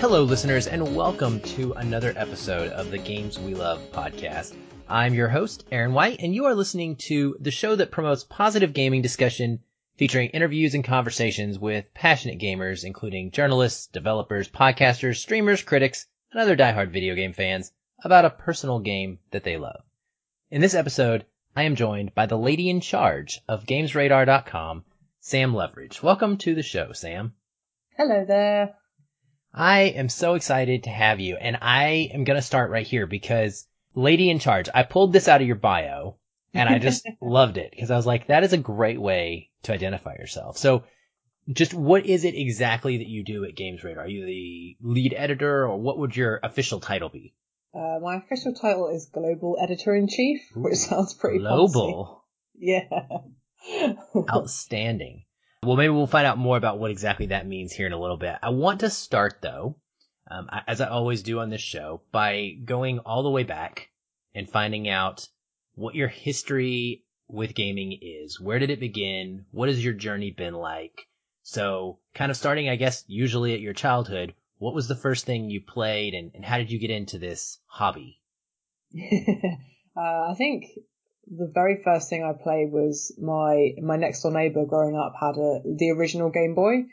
Hello, listeners, and welcome to another episode of the Games We Love podcast. I'm your host, Aaron White, and you are listening to the show that promotes positive gaming discussion featuring interviews and conversations with passionate gamers, including journalists, developers, podcasters, streamers, critics, and other diehard video game fans about a personal game that they love. In this episode, I am joined by the lady in charge of GamesRadar.com, Sam Loveridge. Welcome to the show, Sam. Hello there. I am so excited to have you, and I am going to start right here because lady in charge, I pulled this out of your bio and I just loved it because I was like, that is a great way to identify yourself. So just what is it exactly that you do at Games Radar? Are you the lead editor or what would your official title be? Uh, my official title is Global Editor in Chief, which sounds pretty global. Yeah. Outstanding. Well, maybe we'll find out more about what exactly that means here in a little bit. I want to start though, um, as I always do on this show, by going all the way back and finding out what your history with gaming is. Where did it begin? What has your journey been like? So kind of starting, I guess, usually at your childhood, what was the first thing you played and, and how did you get into this hobby? uh, I think the very first thing I played was my my next door neighbor growing up had a the original Game Boy,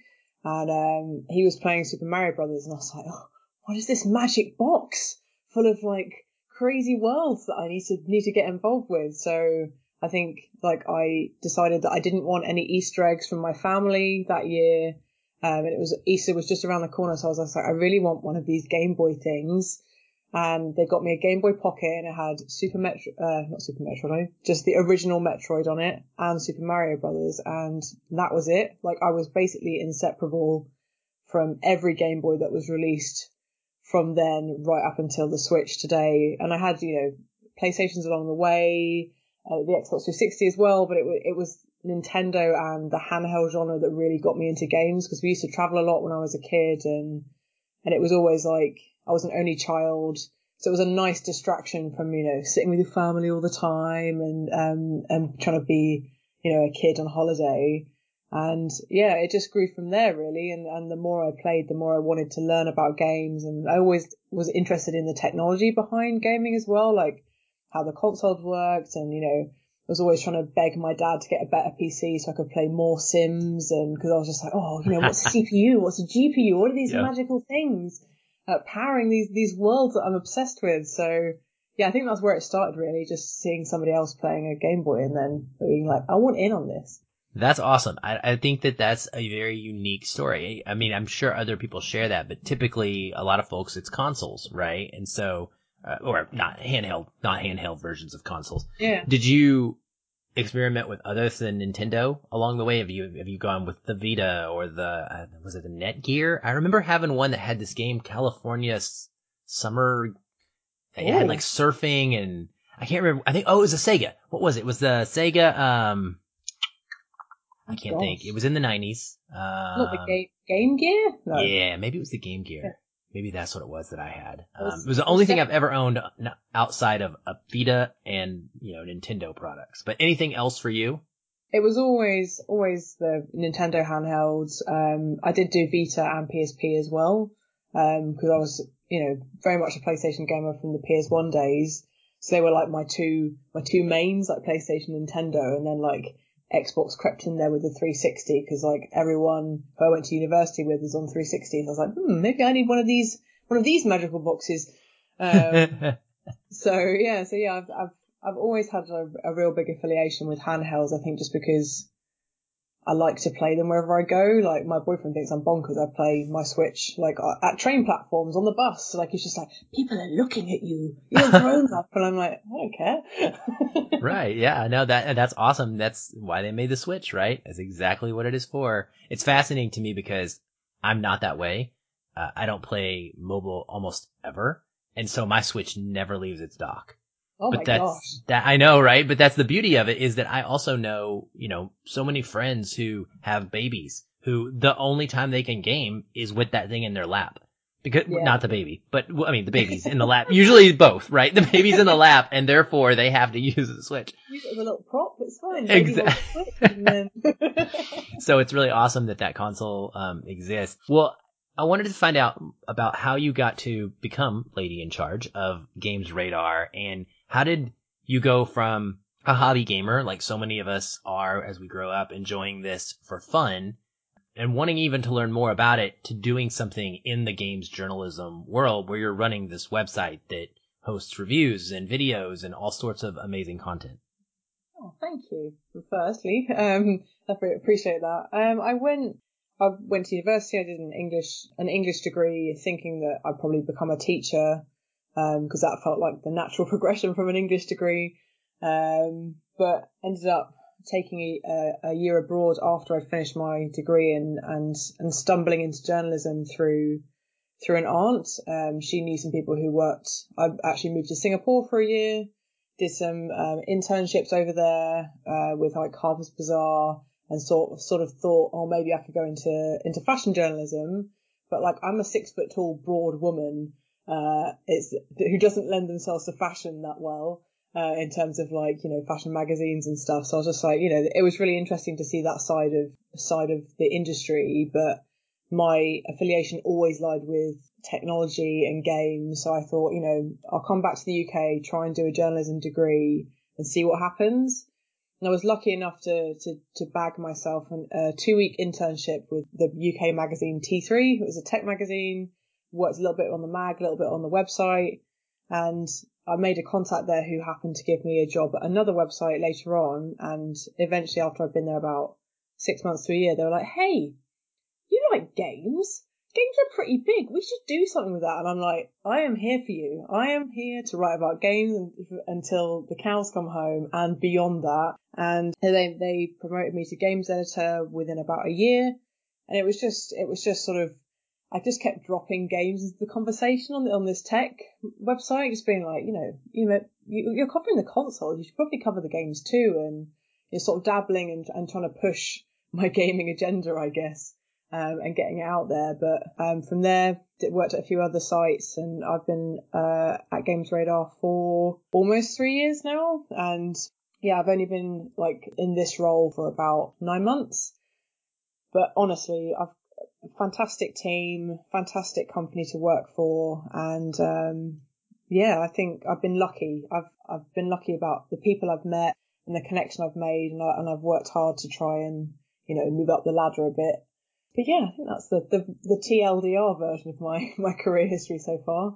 and um, he was playing Super Mario Brothers, and I was like, oh, what is this magic box full of like crazy worlds that I need to need to get involved with? So I think like I decided that I didn't want any Easter eggs from my family that year. Um, and it was Easter was just around the corner, so I was like, I really want one of these Game Boy things and they got me a Game Boy Pocket and it had Super Metro, uh, not Super Metroid, just the original Metroid on it and Super Mario Brothers, and that was it. Like I was basically inseparable from every Game Boy that was released from then right up until the Switch today. And I had, you know, PlayStations along the way, uh, the Xbox 360 as well, but it, w- it was Nintendo and the handheld genre that really got me into games because we used to travel a lot when I was a kid and, and it was always like, I was an only child. So it was a nice distraction from, you know, sitting with your family all the time and, um, and trying to be, you know, a kid on holiday. And yeah, it just grew from there really. And, and the more I played, the more I wanted to learn about games. And I always was interested in the technology behind gaming as well, like how the consoles worked and, you know, I was always trying to beg my dad to get a better PC so I could play more Sims and because I was just like, oh, you know, what's a CPU? What's a GPU? What are these yeah. magical things? Uh, powering these these worlds that I'm obsessed with. So yeah, I think that's where it started really, just seeing somebody else playing a Game Boy and then being like, I want in on this. That's awesome. I, I think that that's a very unique story. I mean, I'm sure other people share that, but typically a lot of folks, it's consoles, right? And so, uh, or not handheld, not handheld versions of consoles. Yeah. Did you experiment with others than Nintendo along the way? Have you have you gone with the Vita or the uh, was it the Netgear? I remember having one that had this game California Summer. It had like surfing and I can't remember. I think oh it was a Sega. What was it? it was the Sega? Um, I can't Gosh. think. It was in the nineties. Um, Not the game, game Gear. No. Yeah, maybe it was the Game Gear. Maybe that's what it was that I had. Um, it was the only thing I've ever owned outside of a Vita and, you know, Nintendo products. But anything else for you? It was always, always the Nintendo handhelds. Um, I did do Vita and PSP as well. Um, cause I was, you know, very much a PlayStation gamer from the PS1 days. So they were like my two, my two mains, like PlayStation, Nintendo, and then like Xbox crept in there with the 360 because like everyone who I went to university with is on 360. I was like, hmm, maybe I need one of these, one of these magical boxes. Um, so yeah, so yeah, I've, I've, I've always had a, a real big affiliation with handhelds. I think just because I like to play them wherever I go. Like my boyfriend thinks I'm bonkers. I play my Switch like uh, at train platforms on the bus. Like he's just like, people are looking at you. You're grown up, and I'm like, I don't care. right? Yeah. No, that that's awesome. That's why they made the Switch. Right? That's exactly what it is for. It's fascinating to me because I'm not that way. Uh, I don't play mobile almost ever, and so my Switch never leaves its dock. Oh but my that's, gosh. That I know, right? But that's the beauty of it is that I also know, you know, so many friends who have babies who the only time they can game is with that thing in their lap. Because yeah. not the baby, but I mean the baby's in the lap. Usually both, right? The baby's in the lap, and therefore they have to use the switch. Use it as a little prop. It's fine. Exactly. so it's really awesome that that console um, exists. Well, I wanted to find out about how you got to become lady in charge of Games Radar and how did you go from a hobby gamer like so many of us are as we grow up enjoying this for fun and wanting even to learn more about it to doing something in the games journalism world where you're running this website that hosts reviews and videos and all sorts of amazing content. Oh, thank you. Firstly, um, I appreciate that. Um, I went, I went to university. I did an English, an English degree, thinking that I'd probably become a teacher, because um, that felt like the natural progression from an English degree. Um, but ended up taking a, a, year abroad after I'd finished my degree and, and, and stumbling into journalism through, through an aunt. Um, she knew some people who worked. I actually moved to Singapore for a year, did some um, internships over there uh, with like Harper's Bazaar, and sort of sort of thought, oh, maybe I could go into into fashion journalism. But like, I'm a six foot tall, broad woman. Uh, it's who doesn't lend themselves to fashion that well uh, in terms of like you know fashion magazines and stuff. So I was just like, you know, it was really interesting to see that side of side of the industry, but my affiliation always lied with technology and games. So I thought, you know, I'll come back to the UK, try and do a journalism degree and see what happens. And I was lucky enough to, to, to bag myself a two week internship with the UK magazine T3. It was a tech magazine, worked a little bit on the mag, a little bit on the website. And I made a contact there who happened to give me a job at another website later on. And eventually, after I'd been there about six months to a year, they were like, Hey, you like games? Games are pretty big. We should do something with that. And I'm like, I am here for you. I am here to write about games until the cows come home and beyond that. And they, they promoted me to games editor within about a year. And it was just, it was just sort of I just kept dropping games into the conversation on the, on this tech website, just being like, you know, you know, you, are covering the consoles, you should probably cover the games too, and you're sort of dabbling and, and trying to push my gaming agenda, I guess, um, and getting it out there. But um, from there, it worked at a few other sites, and I've been uh, at Games Radar for almost three years now, and yeah, I've only been like in this role for about nine months. But honestly, I've fantastic team, fantastic company to work for, and um, yeah, I think I've been lucky. I've I've been lucky about the people I've met and the connection I've made, and, I, and I've worked hard to try and you know move up the ladder a bit. But yeah, I think that's the the, the TLDR version of my my career history so far.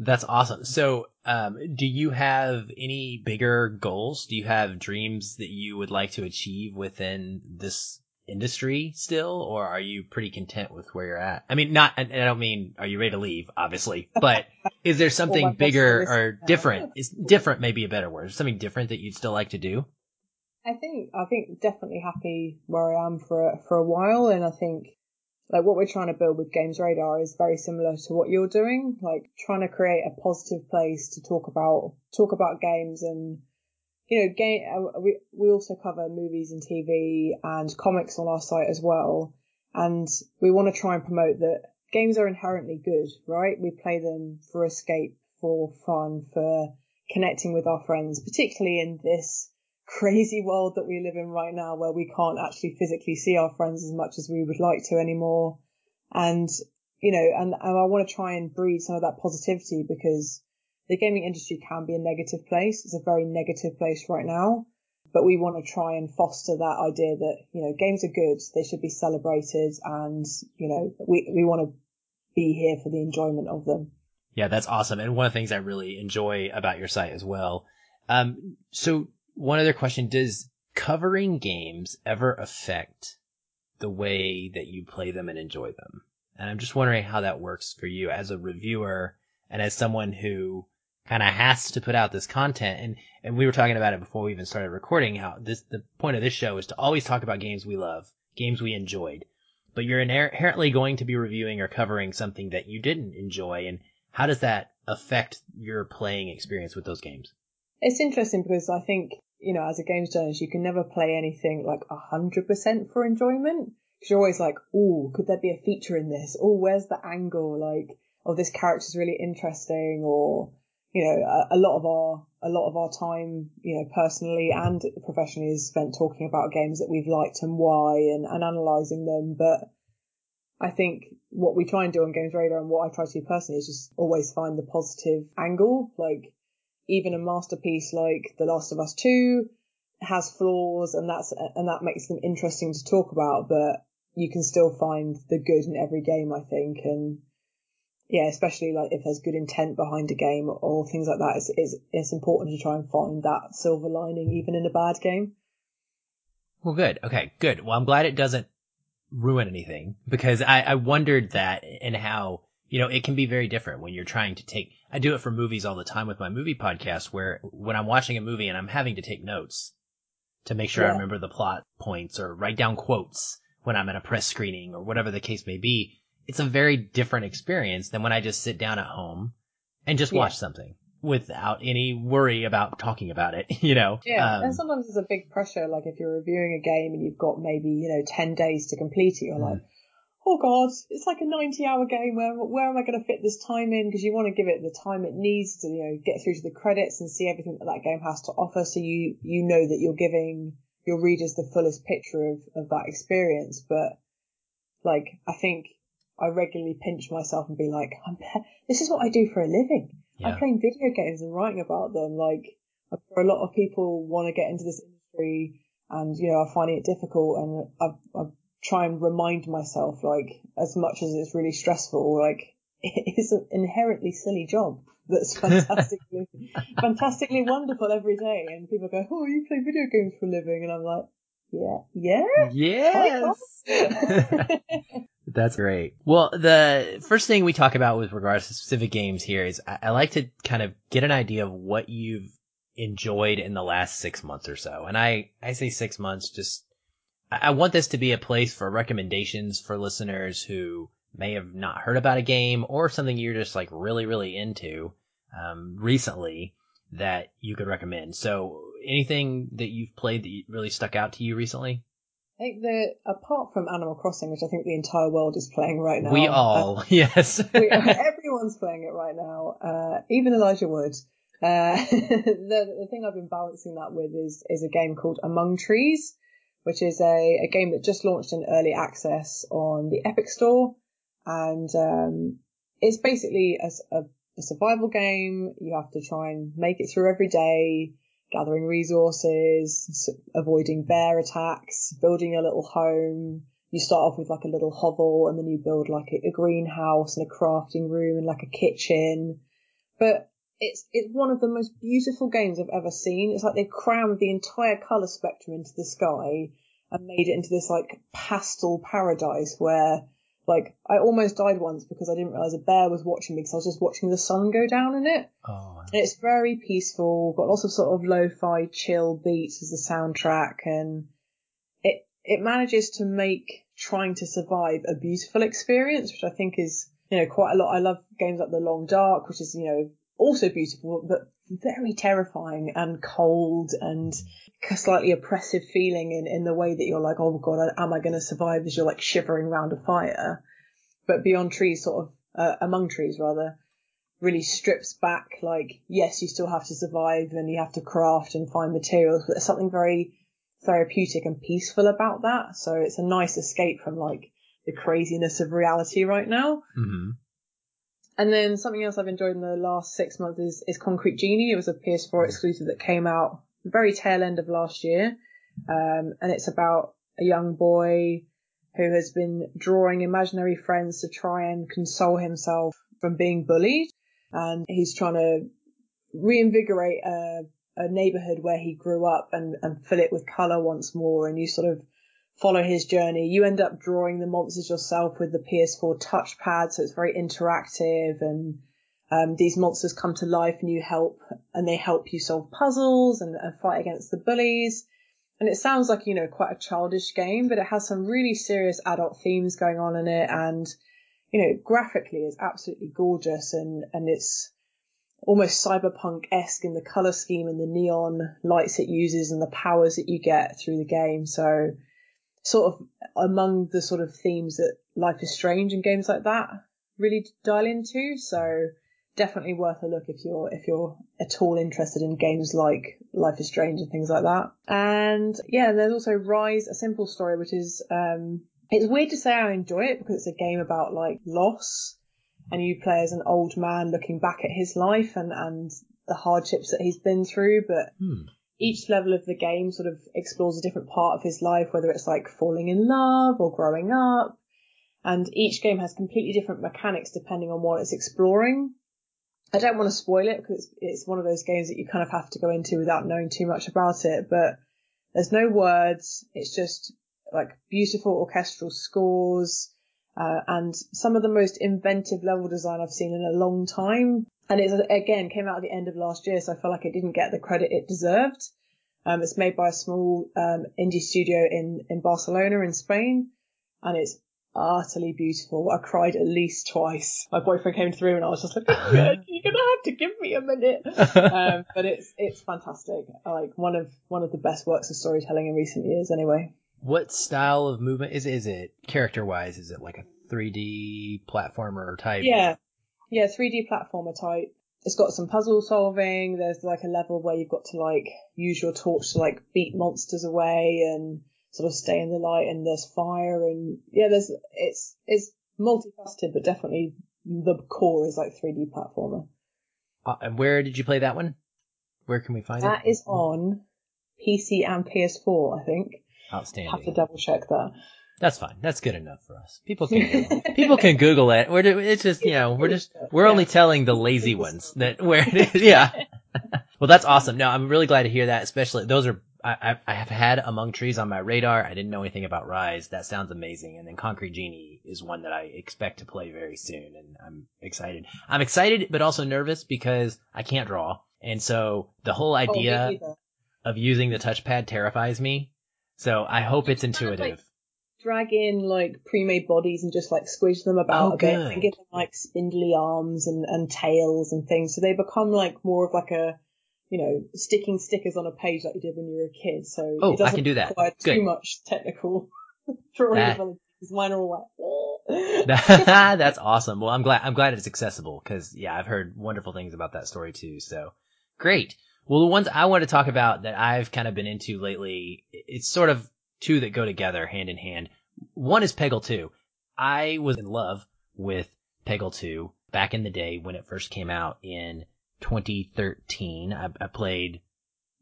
That's awesome. So, um, do you have any bigger goals? Do you have dreams that you would like to achieve within this industry still, or are you pretty content with where you're at? I mean, not, I don't mean, are you ready to leave, obviously, but is there something bigger or different? Is different maybe a better word? Something different that you'd still like to do? I think, I think definitely happy where I am for, for a while. And I think like what we're trying to build with Games Radar is very similar to what you're doing, like trying to create a positive place to talk about, talk about games and you know, game, uh, we, we also cover movies and TV and comics on our site as well. And we want to try and promote that games are inherently good, right? We play them for escape, for fun, for connecting with our friends, particularly in this crazy world that we live in right now where we can't actually physically see our friends as much as we would like to anymore. And, you know, and, and I want to try and breed some of that positivity because the gaming industry can be a negative place. It's a very negative place right now. But we want to try and foster that idea that, you know, games are good. They should be celebrated and, you know, we, we want to be here for the enjoyment of them. Yeah, that's awesome. And one of the things I really enjoy about your site as well. Um, so one other question, does covering games ever affect the way that you play them and enjoy them? And I'm just wondering how that works for you as a reviewer and as someone who kind of has to put out this content. And, and we were talking about it before we even started recording how this, the point of this show is to always talk about games we love, games we enjoyed, but you're inherently going to be reviewing or covering something that you didn't enjoy. And how does that affect your playing experience with those games? It's interesting because I think, you know, as a games journalist, you can never play anything like a hundred percent for enjoyment. Cause you're always like, oh, could there be a feature in this? Oh, where's the angle? Like, oh, this character's really interesting or, you know, a, a, lot of our a lot of our time, you know, personally and professionally is spent talking about games that we've liked and why and, and analysing them. But I think what we try and do on Games Radar and what I try to do personally is just always find the positive angle. Like even a masterpiece like The Last of Us 2 has flaws and that's, and that makes them interesting to talk about, but you can still find the good in every game, I think. And yeah, especially like if there's good intent behind a game or things like that, it's, it's, it's important to try and find that silver lining even in a bad game. Well, good. Okay, good. Well, I'm glad it doesn't ruin anything because I, I wondered that and how, you know, it can be very different when you're trying to take, I do it for movies all the time with my movie podcast where when I'm watching a movie and I'm having to take notes to make sure yeah. I remember the plot points or write down quotes when I'm at a press screening or whatever the case may be, it's a very different experience than when I just sit down at home and just yeah. watch something without any worry about talking about it, you know? Yeah. Um, and sometimes there's a big pressure, like if you're reviewing a game and you've got maybe, you know, 10 days to complete it, you're mm. like, oh god, it's like a 90 hour game. Where, where am I going to fit this time in? Because you want to give it the time it needs to, you know, get through to the credits and see everything that that game has to offer. So you, you know that you're giving your readers the fullest picture of, of that experience. But like, I think I regularly pinch myself and be like, this is what I do for a living. Yeah. I'm playing video games and writing about them. Like, a lot of people want to get into this industry and, you know, are finding it difficult. And I, I try and remind myself, like, as much as it's really stressful, like, it is an inherently silly job that's fantastically, fantastically wonderful every day. And people go, oh, you play video games for a living. And I'm like, yeah, yeah. Yes. That's great. Well, the first thing we talk about with regards to specific games here is I, I, like to kind of get an idea of what you've enjoyed in the last six months or so. And I, I say six months, just, I, I want this to be a place for recommendations for listeners who may have not heard about a game or something you're just like really, really into, um, recently that you could recommend. So anything that you've played that really stuck out to you recently? I think that apart from Animal Crossing, which I think the entire world is playing right now. We all, uh, yes. we, everyone's playing it right now, uh, even Elijah Wood. Uh, the, the thing I've been balancing that with is, is a game called Among Trees, which is a, a game that just launched in early access on the Epic Store. And, um, it's basically a, a, a survival game. You have to try and make it through every day gathering resources, avoiding bear attacks, building a little home. You start off with like a little hovel and then you build like a, a greenhouse and a crafting room and like a kitchen. But it's, it's one of the most beautiful games I've ever seen. It's like they've crammed the entire color spectrum into the sky and made it into this like pastel paradise where like, I almost died once because I didn't realize a bear was watching me because I was just watching the sun go down in it. Oh. And it's very peaceful, got lots of sort of lo-fi chill beats as the soundtrack and it, it manages to make trying to survive a beautiful experience, which I think is, you know, quite a lot. I love games like The Long Dark, which is, you know, also beautiful, but very terrifying and cold and slightly oppressive feeling in, in the way that you're like, oh god, am I going to survive as you're like shivering around a fire? But beyond trees, sort of, uh, among trees rather, really strips back like, yes, you still have to survive and you have to craft and find materials, but there's something very therapeutic and peaceful about that. So it's a nice escape from like the craziness of reality right now. Mm-hmm. And then something else I've enjoyed in the last six months is, is Concrete Genie. It was a PS4 exclusive that came out the very tail end of last year. Um, and it's about a young boy who has been drawing imaginary friends to try and console himself from being bullied. And he's trying to reinvigorate a, a neighborhood where he grew up and, and fill it with color once more. And you sort of follow his journey. You end up drawing the monsters yourself with the PS4 touchpad, so it's very interactive and um, these monsters come to life and you help and they help you solve puzzles and, and fight against the bullies. And it sounds like, you know, quite a childish game, but it has some really serious adult themes going on in it. And, you know, graphically it's absolutely gorgeous and, and it's almost cyberpunk-esque in the color scheme and the neon lights it uses and the powers that you get through the game. So sort of among the sort of themes that Life is Strange and games like that really dial into. So definitely worth a look if you're if you're at all interested in games like Life is Strange and things like that. And yeah, there's also Arise, a simple story, which is um, it's weird to say I enjoy it because it's a game about like loss and you play as an old man looking back at his life and, and the hardships that he's been through, but Hmm. Each level of the game sort of explores a different part of his life, whether it's like falling in love or growing up. And each game has completely different mechanics depending on what it's exploring. I don't want to spoil it because it's, one of those games that you kind of have to go into without knowing too much about it, but there's no words. It's just like beautiful orchestral scores, uh, and some of the most inventive level design I've seen in a long time. And it again came out at the end of last year, so I feel like it didn't get the credit it deserved. Um, it's made by a small um, indie studio in in Barcelona in Spain, and it's utterly beautiful. I cried at least twice. My boyfriend came through, and I was just like, "Oh, God, "You're gonna have to give me a minute." um, but it's it's fantastic. Like one of one of the best works of storytelling in recent years, anyway. What style of movement is it? Is it character wise? Is it like a 3D platformer type? Yeah, yeah, 3D platformer type. It's got some puzzle solving. There's like a level where you've got to like use your torch to like beat monsters away and sort of stay in the light. And there's fire and yeah, there's it's it's multifaceted, but definitely the core is like 3D platformer. Uh, and where did you play that one? Where can we find That That is on PC and PS4, I think. Outstanding. Have to double check that. That's fine. That's good enough for us. People can Google. people can Google it. We're it's just you know we're just we're only telling the lazy ones that where it is. Yeah. well, that's awesome. No, I'm really glad to hear that. Especially those are I, I have had Among Trees on my radar. I didn't know anything about Arise. That sounds amazing. And then Concrete Genie is one that I expect to play very soon, and I'm excited. I'm excited, but also nervous because I can't draw, and so the whole Oh, idea neither. of using the touchpad terrifies me. So I hope it's kind of, like, intuitive. Drag in like pre-made bodies and just like squish them about Oh, a bit good. and give them like spindly arms and, and tails and things. So they become like more of like a, you know, sticking stickers on a page like you did when you were a kid. So Oh, it doesn't I can do that. require Good. too much technical drawing That- ability mine are all like. That's awesome. Well, I'm glad I'm glad it's accessible because yeah, I've heard wonderful things about that story too. So great. Well, the ones I want to talk about that I've kind of been into lately, it's sort of two that go together hand in hand. One is Peggle 2. I was in love with Peggle 2 back in the day when it first came out in 2013. I, I played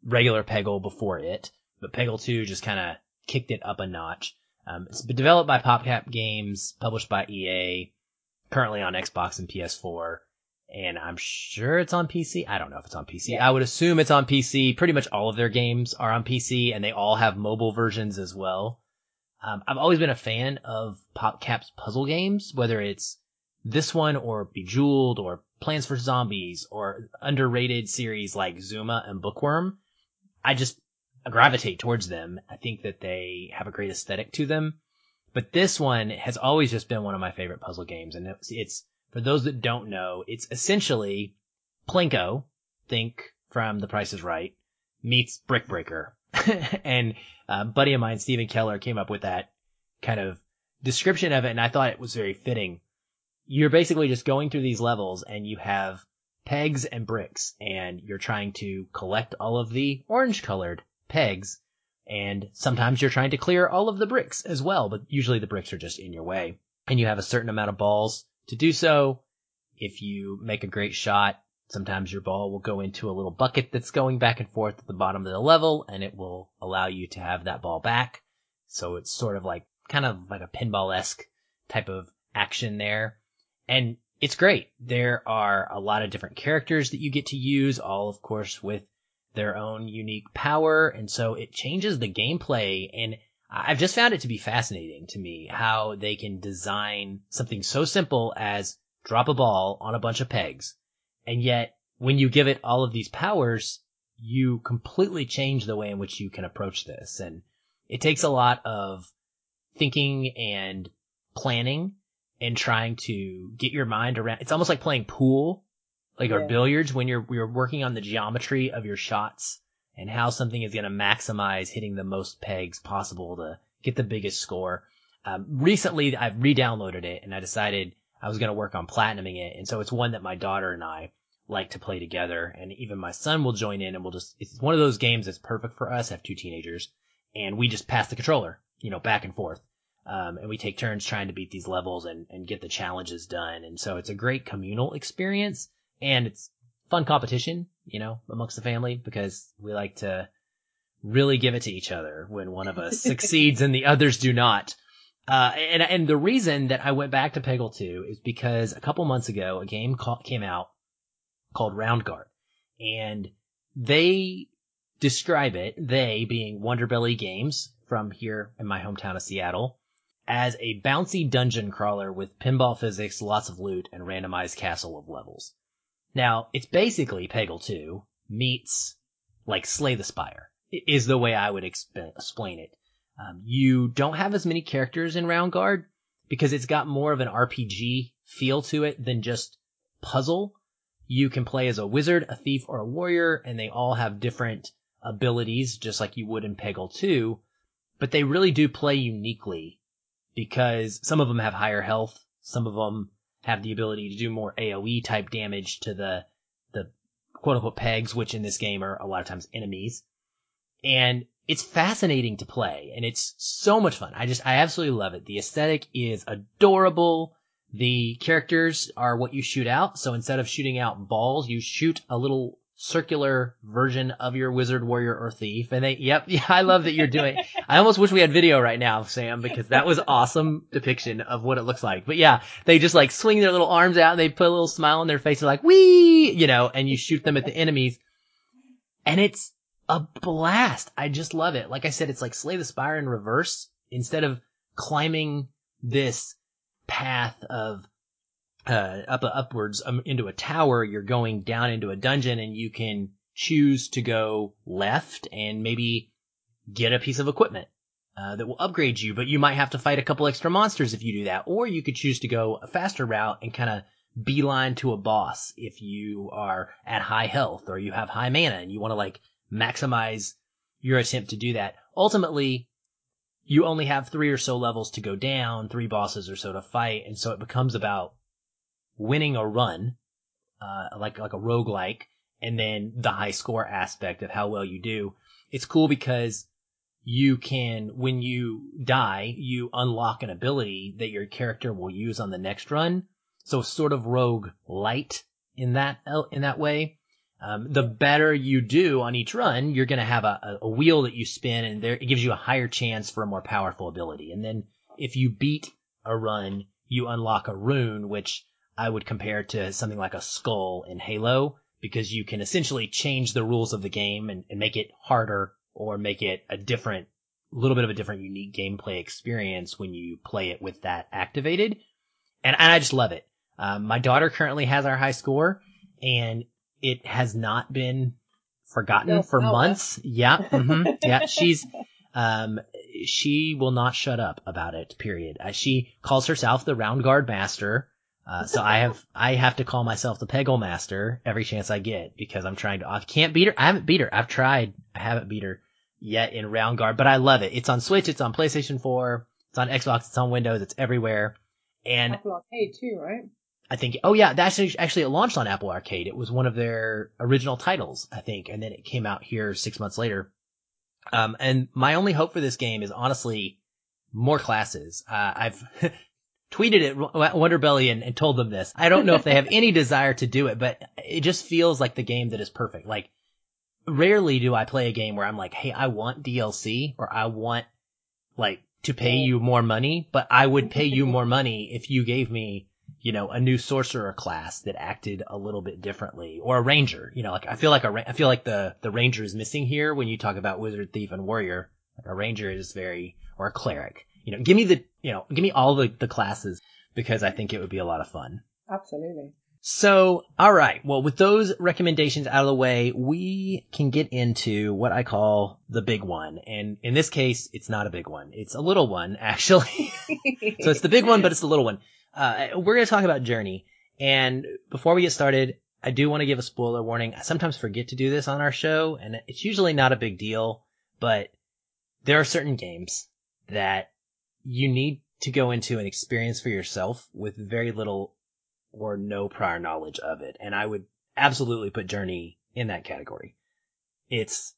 regular Peggle before it, but Peggle 2 just kind of kicked it up a notch. Um, it's been developed by PopCap Games, published by EA, currently on Xbox and PS4, and I'm sure it's on PC. I don't know if it's on PC. Yeah. I would assume it's on PC. Pretty much all of their games are on PC, and they all have mobile versions as well. Um, I've always been a fan of PopCap's puzzle games, whether it's this one or Bejeweled or Plants vs. Zombies or underrated series like Zuma and Bookworm. I just gravitate towards them. I think that they have a great aesthetic to them. But this one has always just been one of my favorite puzzle games. And it's, it's for those that don't know, it's essentially Plinko, think from The Price is Right, meets Brick Breaker. and uh, a buddy of mine, Stephen Keller, came up with that kind of description of it, and I thought it was very fitting. You're basically just going through these levels, and you have pegs and bricks, and you're trying to collect all of the orange colored pegs, and sometimes you're trying to clear all of the bricks as well, but usually the bricks are just in your way. And you have a certain amount of balls to do so. If you make a great shot, sometimes your ball will go into a little bucket that's going back and forth at the bottom of the level, and it will allow you to have that ball back. So it's sort of like, kind of like a pinball-esque type of action there. And it's great. There are a lot of different characters that you get to use, all of course with their own unique power. And so it changes the gameplay. And I've just found it to be fascinating to me how they can design something so simple as drop a ball on a bunch of pegs. And yet when you give it all of these powers, you completely change the way in which you can approach this. And it takes a lot of thinking and planning and trying to get your mind around. It's almost like playing pool, like or billiards when you're you're working on the geometry of your shots and how something is going to maximize hitting the most pegs possible to get the biggest score. Um, recently, I've re-downloaded it and I decided I was going to work on platinuming it, and so it's one that my daughter and I like to play together, and even my son will join in, and we'll just. It's one of those games that's perfect for us. I have two teenagers, and we just pass the controller, you know, back and forth. Um, and we take turns trying to beat these levels and, and get the challenges done. And so it's a great communal experience and it's fun competition, you know, amongst the family because we like to really give it to each other when one of us succeeds and the others do not. Uh, and, and the reason that I went back to Peggle 2 is because a couple months ago, a game call, came out called Roundguard and they describe it, they being Wonderbelly Games from here in my hometown of Seattle, as a bouncy dungeon crawler with pinball physics, lots of loot, and randomized castle of levels. Now, it's basically Peggle 2 meets like Slay the Spire is the way I would exp- explain it. Um, you don't have as many characters in Roundguard because it's got more of an RPG feel to it than just puzzle. You can play as a wizard, a thief, or a warrior, and they all have different abilities, just like you would in Peggle 2, but they really do play uniquely because some of them have higher health, some of them have the ability to do more AoE type damage to the, the quote unquote pegs, which in this game are a lot of times enemies. And it's fascinating to play and it's so much fun. I just, I absolutely love it. The aesthetic is adorable. The characters are what you shoot out. So instead of shooting out balls, you shoot a little circular version of your wizard, warrior, or thief. And they, yep, yeah, I love that you're doing. I almost wish we had video right now, Sam, because that was awesome depiction of what it looks like. But yeah, they just like swing their little arms out and they put a little smile on their face. Like, wee, you know, and you shoot them at the enemies. And it's a blast. I just love it. Like I said, it's like Slay the Spire in reverse. Instead of climbing this path of uh, up upwards um, into a tower, you're going down into a dungeon, and you can choose to go left and maybe get a piece of equipment uh, that will upgrade you. But you might have to fight a couple extra monsters if you do that, or you could choose to go a faster route and kind of beeline to a boss if you are at high health or you have high mana and you want to like maximize your attempt to do that. Ultimately, you only have three or so levels to go down, three bosses or so to fight, and so it becomes about winning a run, uh, like like a roguelike, and then the high score aspect of how well you do. It's cool because you can, when you die, you unlock an ability that your character will use on the next run. So sort of rogue light in that in that way. Um, the better you do on each run, you're going to have a, a, wheel that you spin, and there it gives you a higher chance for a more powerful ability. And then if you beat a run, you unlock a rune, which I would compare to something like a skull in Halo, because you can essentially change the rules of the game and, and make it harder or make it a different, little bit of a different, unique gameplay experience when you play it with that activated. And, and I just love it. Um, my daughter currently has our high score, and it has not been forgotten no, for no, months. Yeah. Mm-hmm, yeah. She's, um, she will not shut up about it, period. Uh, she calls herself the Roundguard master. Uh, so I have, I have to call myself the Peggle master every chance I get because I'm trying to, I can't beat her. I haven't beat her. I've tried. I haven't beat her yet in Roundguard, but I love it. It's on Switch. It's on PlayStation 4. It's on Xbox. It's on Windows. It's everywhere. And Apple Arcade too, right? I think, oh yeah, that's actually, actually it launched on Apple Arcade. It was one of their original titles, I think, and then it came out here six months later. Um, and my only hope for this game is honestly more classes. Uh, I've tweeted it Wonderbelly and, and told them this. I don't know if they have any desire to do it, but it just feels like the game that is perfect. Like rarely do I play a game where I'm like, Hey, I want DLC or I want like to pay you more money, but I would pay you more money if you gave me you know, a new sorcerer class that acted a little bit differently, or a ranger. You know, like I feel like a I feel like the the ranger is missing here when you talk about wizard, thief, and warrior. Like a ranger is very, or a cleric. You know, give me the you know, give me all the the classes because I think it would be a lot of fun. Absolutely. So, all right. Well, with those recommendations out of the way, we can get into what I call the big one. And in this case, it's not a big one. It's a little one, actually. so it's the big one, but it's the little one. Uh, we're going to talk about Journey. And before we get started, I do want to give a spoiler warning. I sometimes forget to do this on our show, and it's usually not a big deal, but there are certain games that you need to go into an experience for yourself with very little or no prior knowledge of it. And I would absolutely put Journey in that category. It's,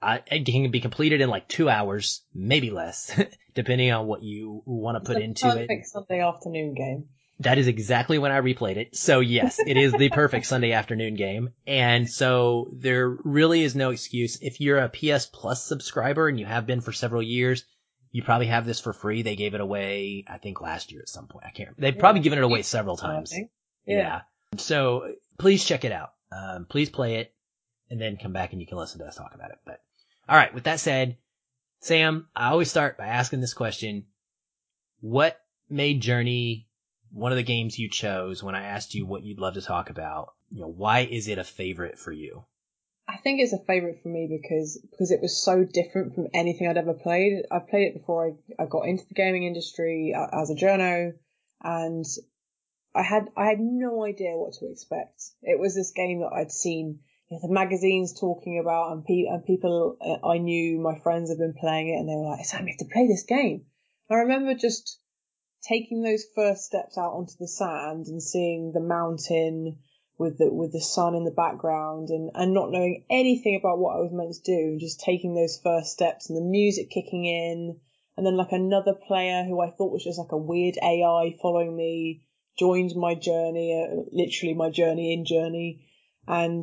I, it can be completed in like two hours, maybe less, depending on what you want to put it's into it. Sunday afternoon game. That is exactly when I replayed it. So yes, it is the perfect Sunday afternoon game. And so there really is no excuse. If you're a PS Plus subscriber and you have been for several years, you probably have this for free. They gave it away, I think last year at some point. I can't, remember. they've Yeah. probably given it away several times. Yeah. Yeah. So please check it out. Um, please play it and then come back and you can listen to us talk about it. But all right. With that said, Sam, I always start by asking this question. What made Journey one of the games you chose when I asked you what you'd love to talk about? You know, why is it a favorite for you? I think it's a favourite for me because because it was so different from anything I'd ever played. I played it before I, I got into the gaming industry uh, as a journo, and I had I had no idea what to expect. It was this game that I'd seen you know, the magazines talking about, and, pe- and people uh, I knew, my friends had been playing it, and they were like, "Sam, you have to play this game." I remember just taking those first steps out onto the sand and seeing the mountain with the with the sun in the background and and not knowing anything about what I was meant to do just taking those first steps and the music kicking in. And then like another player who I thought was just like a weird AI following me joined my journey uh, literally my journey in journey. And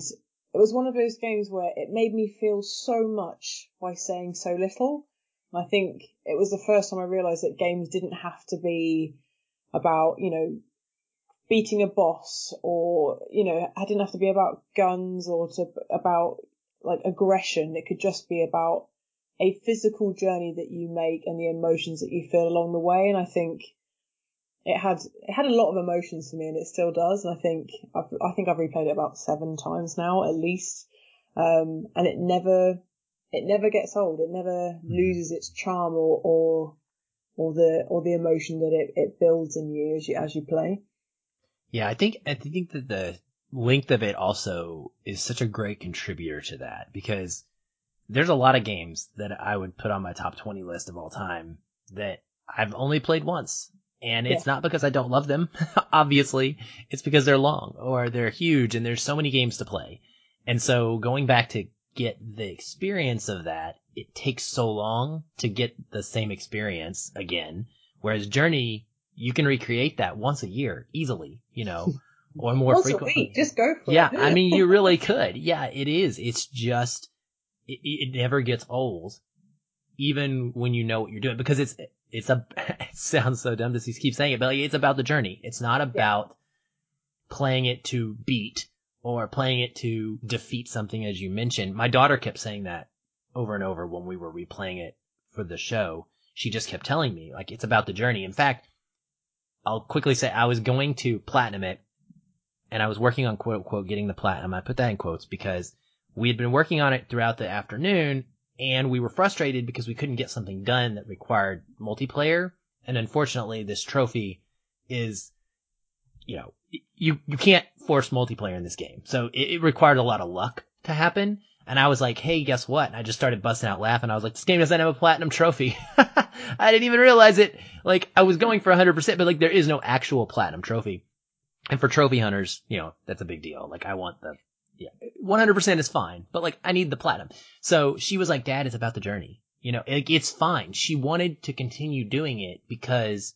it was one of those games where it made me feel so much by saying so little. I think it was the first time I realized that games didn't have to be about you know beating a boss or you know I didn't have to be about guns or to about like aggression. It could just be about a physical journey that you make and the emotions that you feel along the way. And I think it had it had a lot of emotions for me and it still does. And I think I've, I think I've replayed it about seven times now at least. Um and it never it never gets old. It never loses its charm or or or the or the emotion that it, it builds in you as you as you play Yeah, I think I think that the length of it also is such a great contributor to that because there's a lot of games that I would put on my top 20 list of all time that I've only played once. And it's not because I don't love them, obviously. It's because they're long or they're huge and there's so many games to play. And so going back to get the experience of that, it takes so long to get the same experience again. Whereas Journey, you can recreate that once a year easily, you know, or more Once a frequently. week, just go for Yeah, it. I mean, you really could. Yeah, it is. It's just, it, it never gets old, even when you know what you're doing, because it's, it's a, it sounds so dumb to keep saying it, but like, it's about the journey. It's not about playing it to beat or playing it to defeat something, as you mentioned. My daughter kept saying that over and over when we were replaying it for the show. She just kept telling me, like, it's about the journey. In fact, I'll quickly say I was going to platinum it and I was working on quote unquote getting the platinum. I put that in quotes because we had been working on it throughout the afternoon and we were frustrated because we couldn't get something done that required multiplayer. And unfortunately, this trophy is, you know, you, you can't force multiplayer in this game. So it, it required a lot of luck to happen. And I was like, hey, guess what? And I just started busting out laughing. I was like, this game doesn't have a platinum trophy. I didn't even realize it. Like, I was going for 100%, but like, there is no actual platinum trophy. And for trophy hunters, you know, that's a big deal. Like, I want the, yeah, 100% is fine, but like, I need the platinum. So she was like, dad, it's about the journey. You know, like, it's fine. She wanted to continue doing it because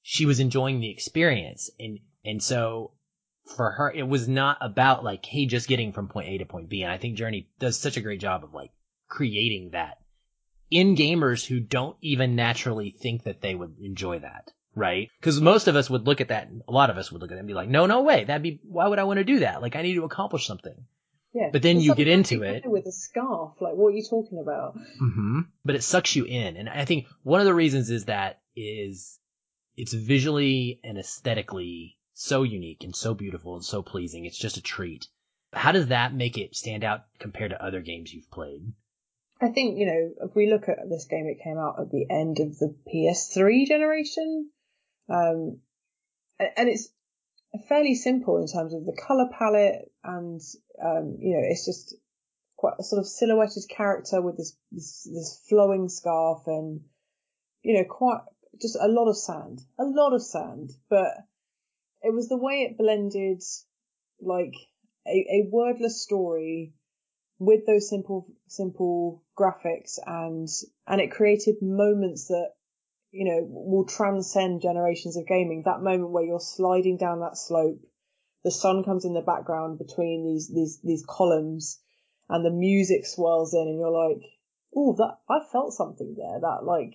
she was enjoying the experience. And, and so for her, it was not about like, hey, just getting from point A to point B. And I think Journey does such a great job of like creating that in gamers who don't even naturally think that they would enjoy that. Right? Cause most of us would look at that, a lot of us would look at it and be like, no, no way. That'd be, why would I want to do that? Like, I need to accomplish something. Yeah. But then you get into it. With a scarf, like what are you talking about? Mm-hmm. But it sucks you in. And I think one of the reasons is that is it's visually and aesthetically so unique and so beautiful and so pleasing. It's just a treat. How does that make it stand out compared to other games you've played? I think, you know, if we look at this game, it came out at the end of the PS3 generation. Um, and it's fairly simple in terms of the color palette and, um, you know, it's just quite a sort of silhouetted character with this, this, this flowing scarf and, you know, quite just a lot of sand, a lot of sand, but it was the way it blended like a, a wordless story with those simple, simple graphics and, and it created moments that, you know, will transcend generations of gaming. That moment where you're sliding down that slope, the sun comes in the background between these, these, these columns and the music swirls in and you're like, oh, that, I felt something there. That like,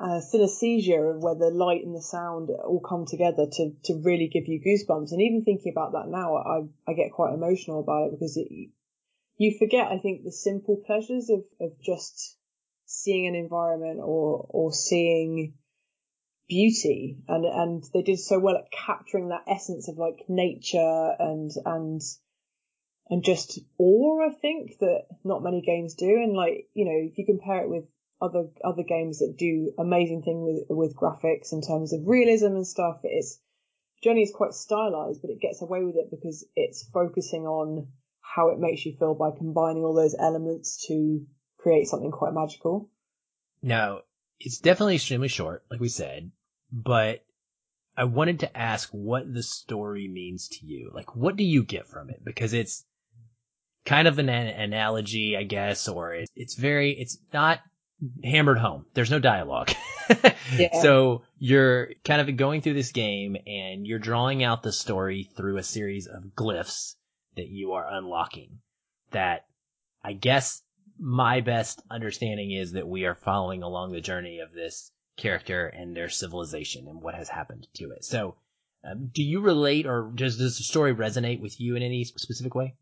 uh, synesthesia where the light and the sound all come together to, to really give you goosebumps. And even thinking about that now, I, I get quite emotional about it because it, you forget, I think, the simple pleasures of, of just seeing an environment or, or seeing beauty. And, and they did so well at capturing that essence of like nature and, and, and just awe, I think, that not many games do. And like, you know, if you compare it with other other games that do amazing thing with with graphics in terms of realism and stuff. It's Journey is quite stylized, but it gets away with it because it's focusing on how it makes you feel by combining all those elements to create something quite magical. Now, it's definitely extremely short, like we said, but I wanted to ask what the story means to you. Like, what do you get from it? Because it's kind of an analogy, I guess, or it's very, it's not hammered home. There's no dialogue. yeah. So you're kind of going through this game and you're drawing out the story through a series of glyphs that you are unlocking that I guess my best understanding is that we are following along the journey of this character and their civilization and what has happened to it. So, um, do you relate or does, does the story resonate with you in any specific way?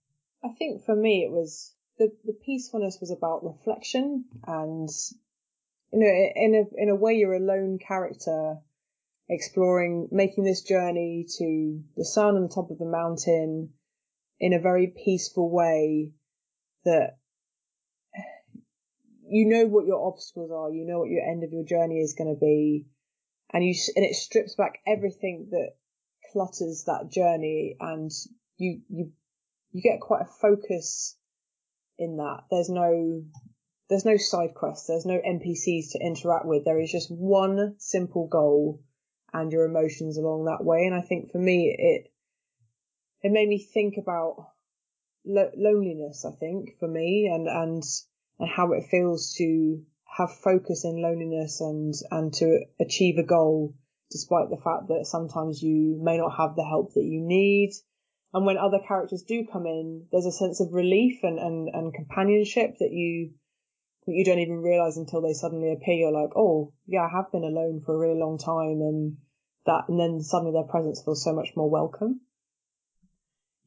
I think for me it was the, the peacefulness was about reflection and, you know, in a, in a way you're a lone character exploring, making this journey to the sun on the top of the mountain in a very peaceful way that you know what your obstacles are, you know what your end of your journey is going to be, and you and it strips back everything that clutters that journey, and you you you get quite a focus in that. There's no there's no side quests, there's no NPCs to interact with. There is just one simple goal and your emotions along that way. And I think for me, it it made me think about lo- loneliness. I think for me, and and and how it feels to have focus in loneliness and and to achieve a goal despite the fact that sometimes you may not have the help that you need and when other characters do come in, there's a sense of relief and, and, and companionship that you that you don't even realize until they suddenly appear. You're like, oh, yeah, I have been alone for a really long time, and that, and then suddenly their presence feels so much more welcome.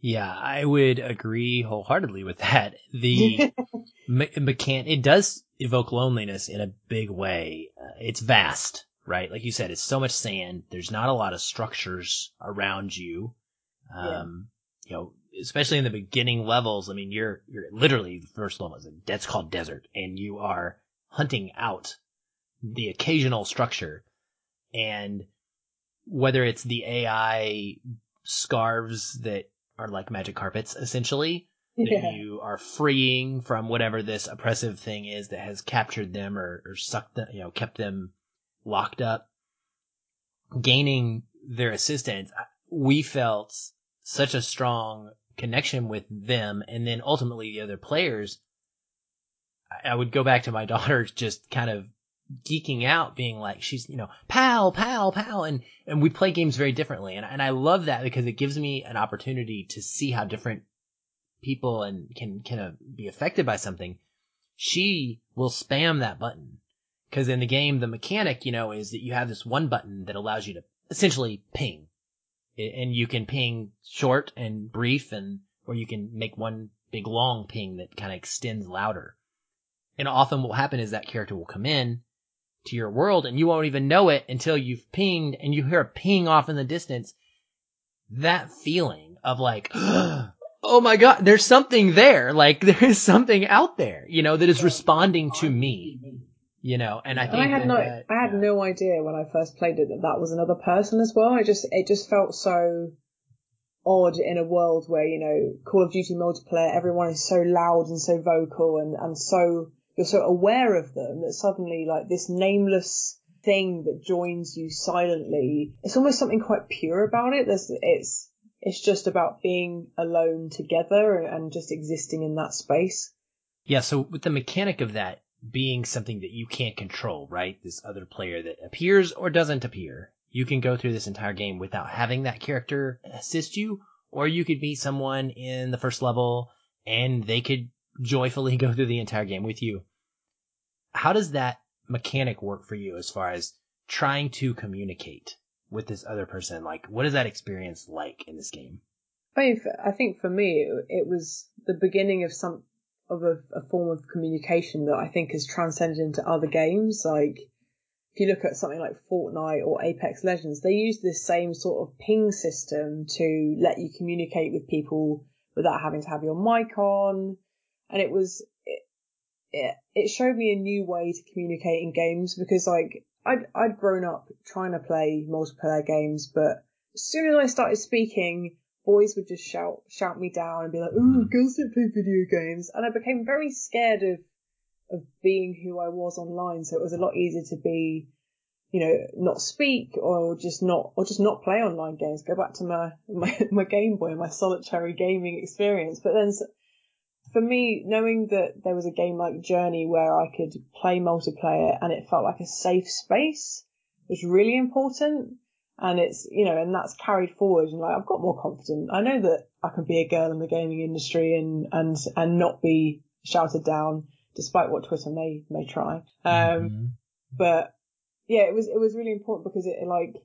Yeah, I would agree wholeheartedly with that. The me- mechan- it does evoke loneliness in a big way. Uh, it's vast, right? Like you said, it's so much sand. There's not a lot of structures around you. Um, yeah. you know, especially in the beginning levels. I mean, you're, you're literally the first level is that's called desert and you are hunting out the occasional structure and whether it's the AI scarves that are like magic carpets essentially yeah. that you are freeing from whatever this oppressive thing is that has captured them or, or sucked them, you know, kept them locked up, gaining their assistance. We felt such a strong connection with them and then ultimately the other players. I would go back to my daughter just kind of geeking out being like she's you know pal pal pal and and we play games very differently. And and I love that because it gives me an opportunity to see how different people and can can uh, be affected by something. She will spam that button. Because in the game the mechanic you know is that you have this one button that allows you to essentially ping and you can ping short and brief and or you can make one big long ping that kind of extends louder. And often what will happen is that character will come in to your world and you won't even know it until you've pinged and you hear a ping off in the distance. That feeling of like, oh my god, there's something there. Like there is something out there, you know, that is responding to me you know, and I think and I had no, that, I had yeah. no idea when I first played it that that was another person as well. I just, it just felt so odd in a world where, you know, Call of Duty multiplayer, everyone is so loud and so vocal and, and so, you're so aware of them that suddenly like this nameless thing that joins you silently, it's almost something quite pure about it. There's, it's, it's just about being alone together and just existing in that space. Yeah, so with the mechanic of that being something that you can't control, right? This other player that appears or doesn't appear. You can go through this entire game without having that character assist you, or you could meet someone in the first level and they could joyfully go through the entire game with you. How does that mechanic work for you as far as trying to communicate with this other person? Like, what is that experience like in this game? I think for me, it was the beginning of some of a, a, form of communication that I think has transcended into other games. Like, if you look at something like Fortnite or Apex Legends, they use this same sort of ping system to let you communicate with people without having to have your mic on. And it was, it, it, it showed me a new way to communicate in games because like I'd, I'd grown up trying to play multiplayer games, but as soon as I started speaking, boys would just shout shout me down and be like, "Oh, girls don't play video games," and I became very scared of of being who I was online. So it was a lot easier to be, you know, not speak or just not or just not play online games. Go back to my my, my Game Boy, and my solitary gaming experience. But then for me, knowing that there was a game like Journey where I could play multiplayer and it felt like a safe space was really important. And it's, you know, and that's carried forward and like, I've got more confidence. I know that I can be a girl in the gaming industry and, and, and not be shouted down despite what Twitter may, may try. Um, mm-hmm. but yeah, it was, it was really important because it like,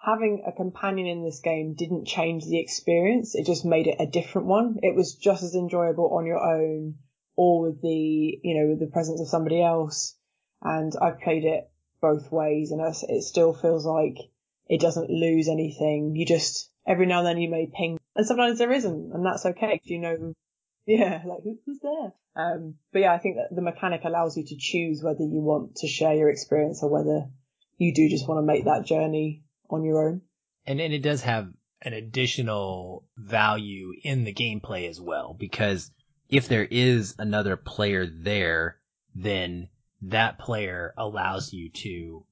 having a companion in this game didn't change the experience. It just made it a different one. It was just as enjoyable on your own or with the, you know, with the presence of somebody else. And I've played it both ways and it still feels like it doesn't lose anything. You just, every now and then you may ping and sometimes there isn't and that's okay. You know, yeah, like who, who's there? Um, but yeah, I think that the mechanic allows you to choose whether you want to share your experience or whether you do just want to make that journey on your own. And and it does have an additional value in the gameplay as well because if there is another player there, then that player allows you to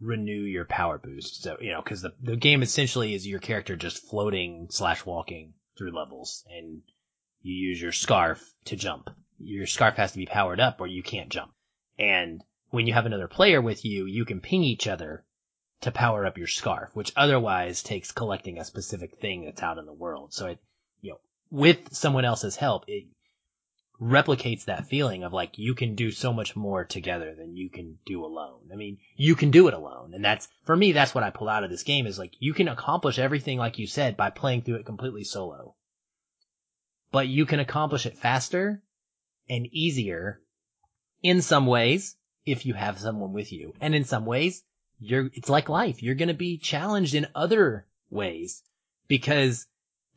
renew your power boost. So, you know, cause the, the game essentially is your character just floating slash walking through levels and you use your scarf to jump. Your scarf has to be powered up or you can't jump. And when you have another player with you, you can ping each other to power up your scarf, which otherwise takes collecting a specific thing that's out in the world. So it, you know, with someone else's help, it replicates that feeling of like you can do so much more together than you can do alone. I mean, you can do it alone. And that's, for me, that's what I pull out of this game is like you can accomplish everything like you said by playing through it completely solo. But you can accomplish it faster and easier in some ways if you have someone with you. And in some ways, you're, it's like life. You're going to be challenged in other ways because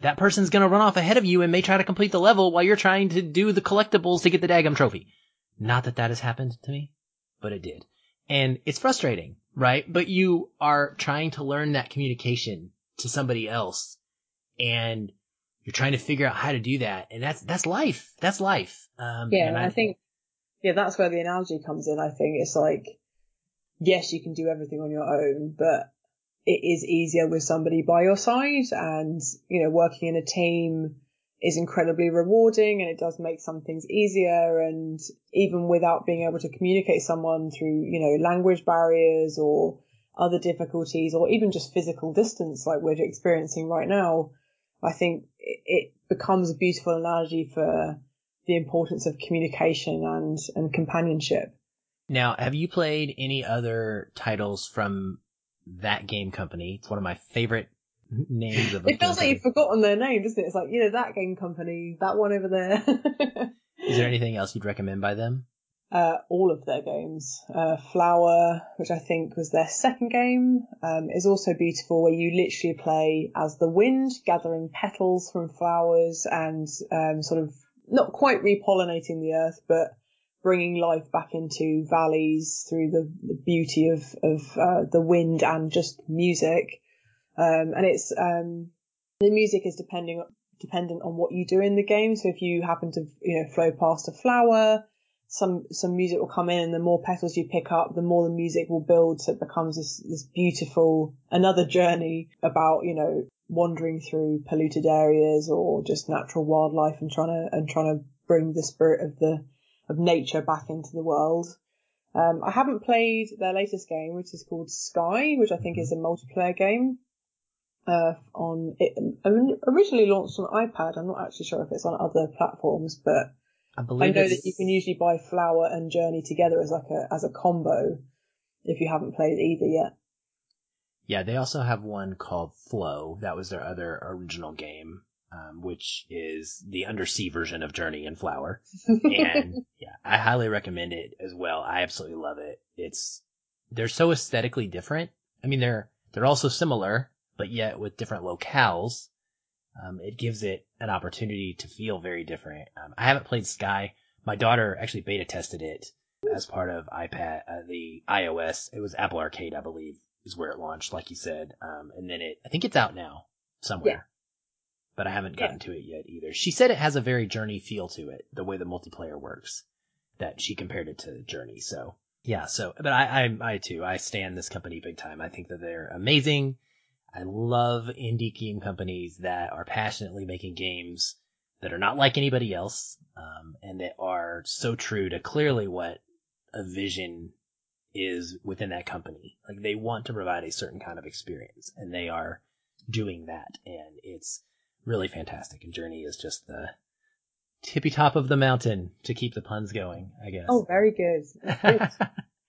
that person's going to run off ahead of you and may try to complete the level while you're trying to do the collectibles to get the daggum trophy. Not that that has happened to me, but it did. And it's frustrating, right? But you are trying to learn that communication to somebody else and you're trying to figure out how to do that. And that's, that's life. That's life. Um, yeah. And I, I think, yeah, that's where the analogy comes in. I think it's like, yes, you can do everything on your own, but it is easier with somebody by your side and, you know, working in a team is incredibly rewarding and it does make some things easier and even without being able to communicate someone through, you know, language barriers or other difficulties or even just physical distance like we're experiencing right now, I think it becomes a beautiful analogy for the importance of communication and, and companionship. Now, have you played any other titles from that game company? It's one of my favorite names of. it feels like you've forgotten their name, doesn't it? It's like you know that game company, that one over there. Is there anything else you'd recommend by them? Uh, all of their games. Uh, Flower, which I think was their second game, um, is also beautiful where you literally play as the wind, gathering petals from flowers and um, sort of not quite repollinating the earth, but bringing life back into valleys through the, the beauty of, of uh, the wind and just music. Um, and it's um, the music is depending dependent on what you do in the game. So if you happen to you know flow past a flower, some some music will come in, and the more petals you pick up, the more the music will build. So it becomes this this beautiful another journey about you know wandering through polluted areas or just natural wildlife and trying to and trying to bring the spirit of the of nature back into the world. Um, I haven't played their latest game, which is called Sky, which I think is a multiplayer game. Uh, on it originally launched on iPad. I'm not actually sure if it's on other platforms, but I believe I know that you can usually buy Flower and Journey together as like a as a combo if you haven't played either yet. Yeah, they also have one called Flow. That was their other original game, um, which is the undersea version of Journey and Flower. and yeah, I highly recommend it as well. I absolutely love it. It's they're so aesthetically different. I mean, they're they're also similar, but yet with different locales. Um, it gives it an opportunity to feel very different. Um, I haven't played Sky. My daughter actually beta tested it as part of iPad, uh, the iOS. It was Apple Arcade, I believe, is where it launched, like you said. Um, and then it, I think it's out now somewhere. But I haven't gotten yeah. to it yet either. She said it has a very Journey feel to it, the way the multiplayer works. That she compared it to Journey. So yeah. So, but I, I, I too, I stand this company big time. I think that they're amazing. I love indie game companies that are passionately making games that are not like anybody else, um, and that are so true to clearly what a vision is within that company. Like they want to provide a certain kind of experience and they are doing that and it's really fantastic. And Journey is just the tippy top of the mountain to keep the puns going, I guess. Oh, very good. uh,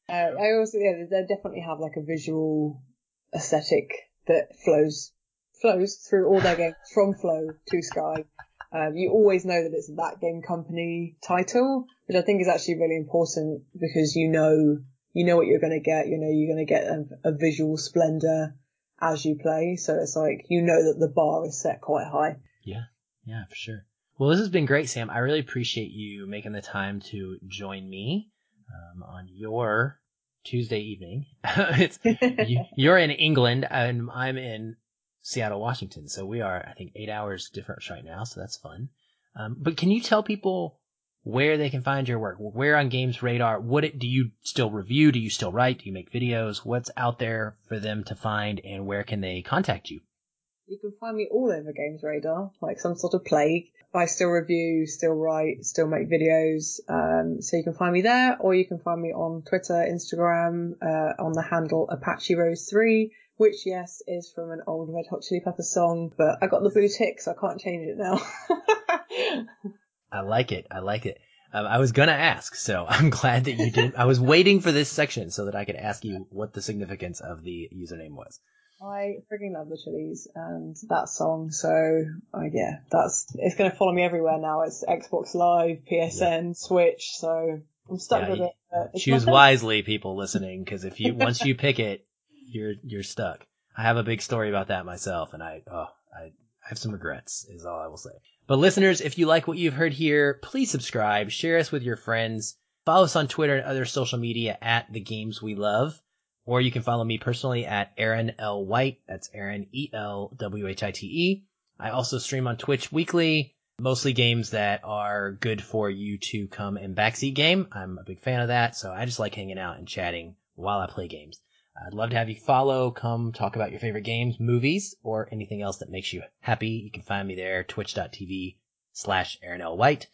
I also, yeah, they definitely have like a visual aesthetic that flows, flows through all their games from Flow to Sky. Um, you always know that it's that game company title, which I think is actually really important because you know you know what you're going to get. You know you're going to get a, a, visual splendor as you play. So it's like you know that the bar is set quite high. Yeah, yeah, for sure. Well, this has been great, Sam. I really appreciate you making the time to join me um, on your Tuesday evening. it's you, are in England and I'm in Seattle, Washington. So we are, I think, eight hours difference right now. So that's fun. Um, but can you tell people where they can find your work? Where on Games Radar? What it, do you still review? Do you still write? Do you make videos? What's out there for them to find and where can they contact you? You can find me all over Games Radar, like some sort of plague. I still review, still write, still make videos. Um, so you can find me there, or you can find me on Twitter, Instagram, uh, on the handle Apache Rose 3 which yes is from an old Red Hot Chili Pepper song, but I got the blue tick, so I can't change it now. I like it. I like it. Um, I was gonna ask, so I'm glad that you did. I was waiting for this section so that I could ask you what the significance of the username was. I freaking love the Chili's and that song, so uh, yeah, that's it's gonna follow me everywhere now. It's Xbox Live, PSN, yeah. Switch, so I'm stuck yeah, with it. Choose wisely, people listening, because if you once you pick it, you're you're stuck. I have a big story about that myself, and I oh I, I have some regrets. Is all I will say. But listeners, if you like what you've heard here, please subscribe, share us with your friends, follow us on Twitter and other social media at the games we love, or you can follow me personally at Aaron L White. That's Aaron E L W H I T E. I also stream on Twitch weekly, mostly games that are good for you to come and backseat game. I'm a big fan of that, so I just like hanging out and chatting while I play games. I'd love to have you follow, come talk about your favorite games, movies, or anything else that makes you happy. You can find me there, twitch.tv slash Aaron L. White.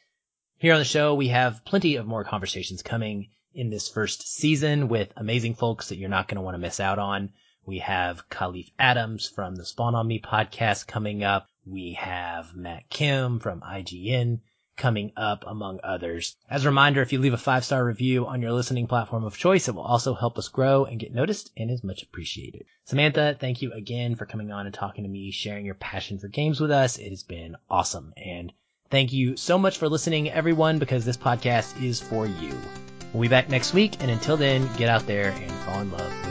Here on the show, we have plenty of more conversations coming in this first season with amazing folks that you're not going to want to miss out on. We have Kahlief Adams from the Spawn on Me podcast coming up. We have Matt Kim from IGN coming up, among others. As a reminder, if you leave a five star review on your listening platform of choice, it will also help us grow and get noticed and is much appreciated. Samantha, thank you again for coming on and talking to me, sharing your passion for games with us. It has been awesome. And thank you so much for listening, everyone, because this podcast is for you. We'll be back next week. And until then, get out there and fall in love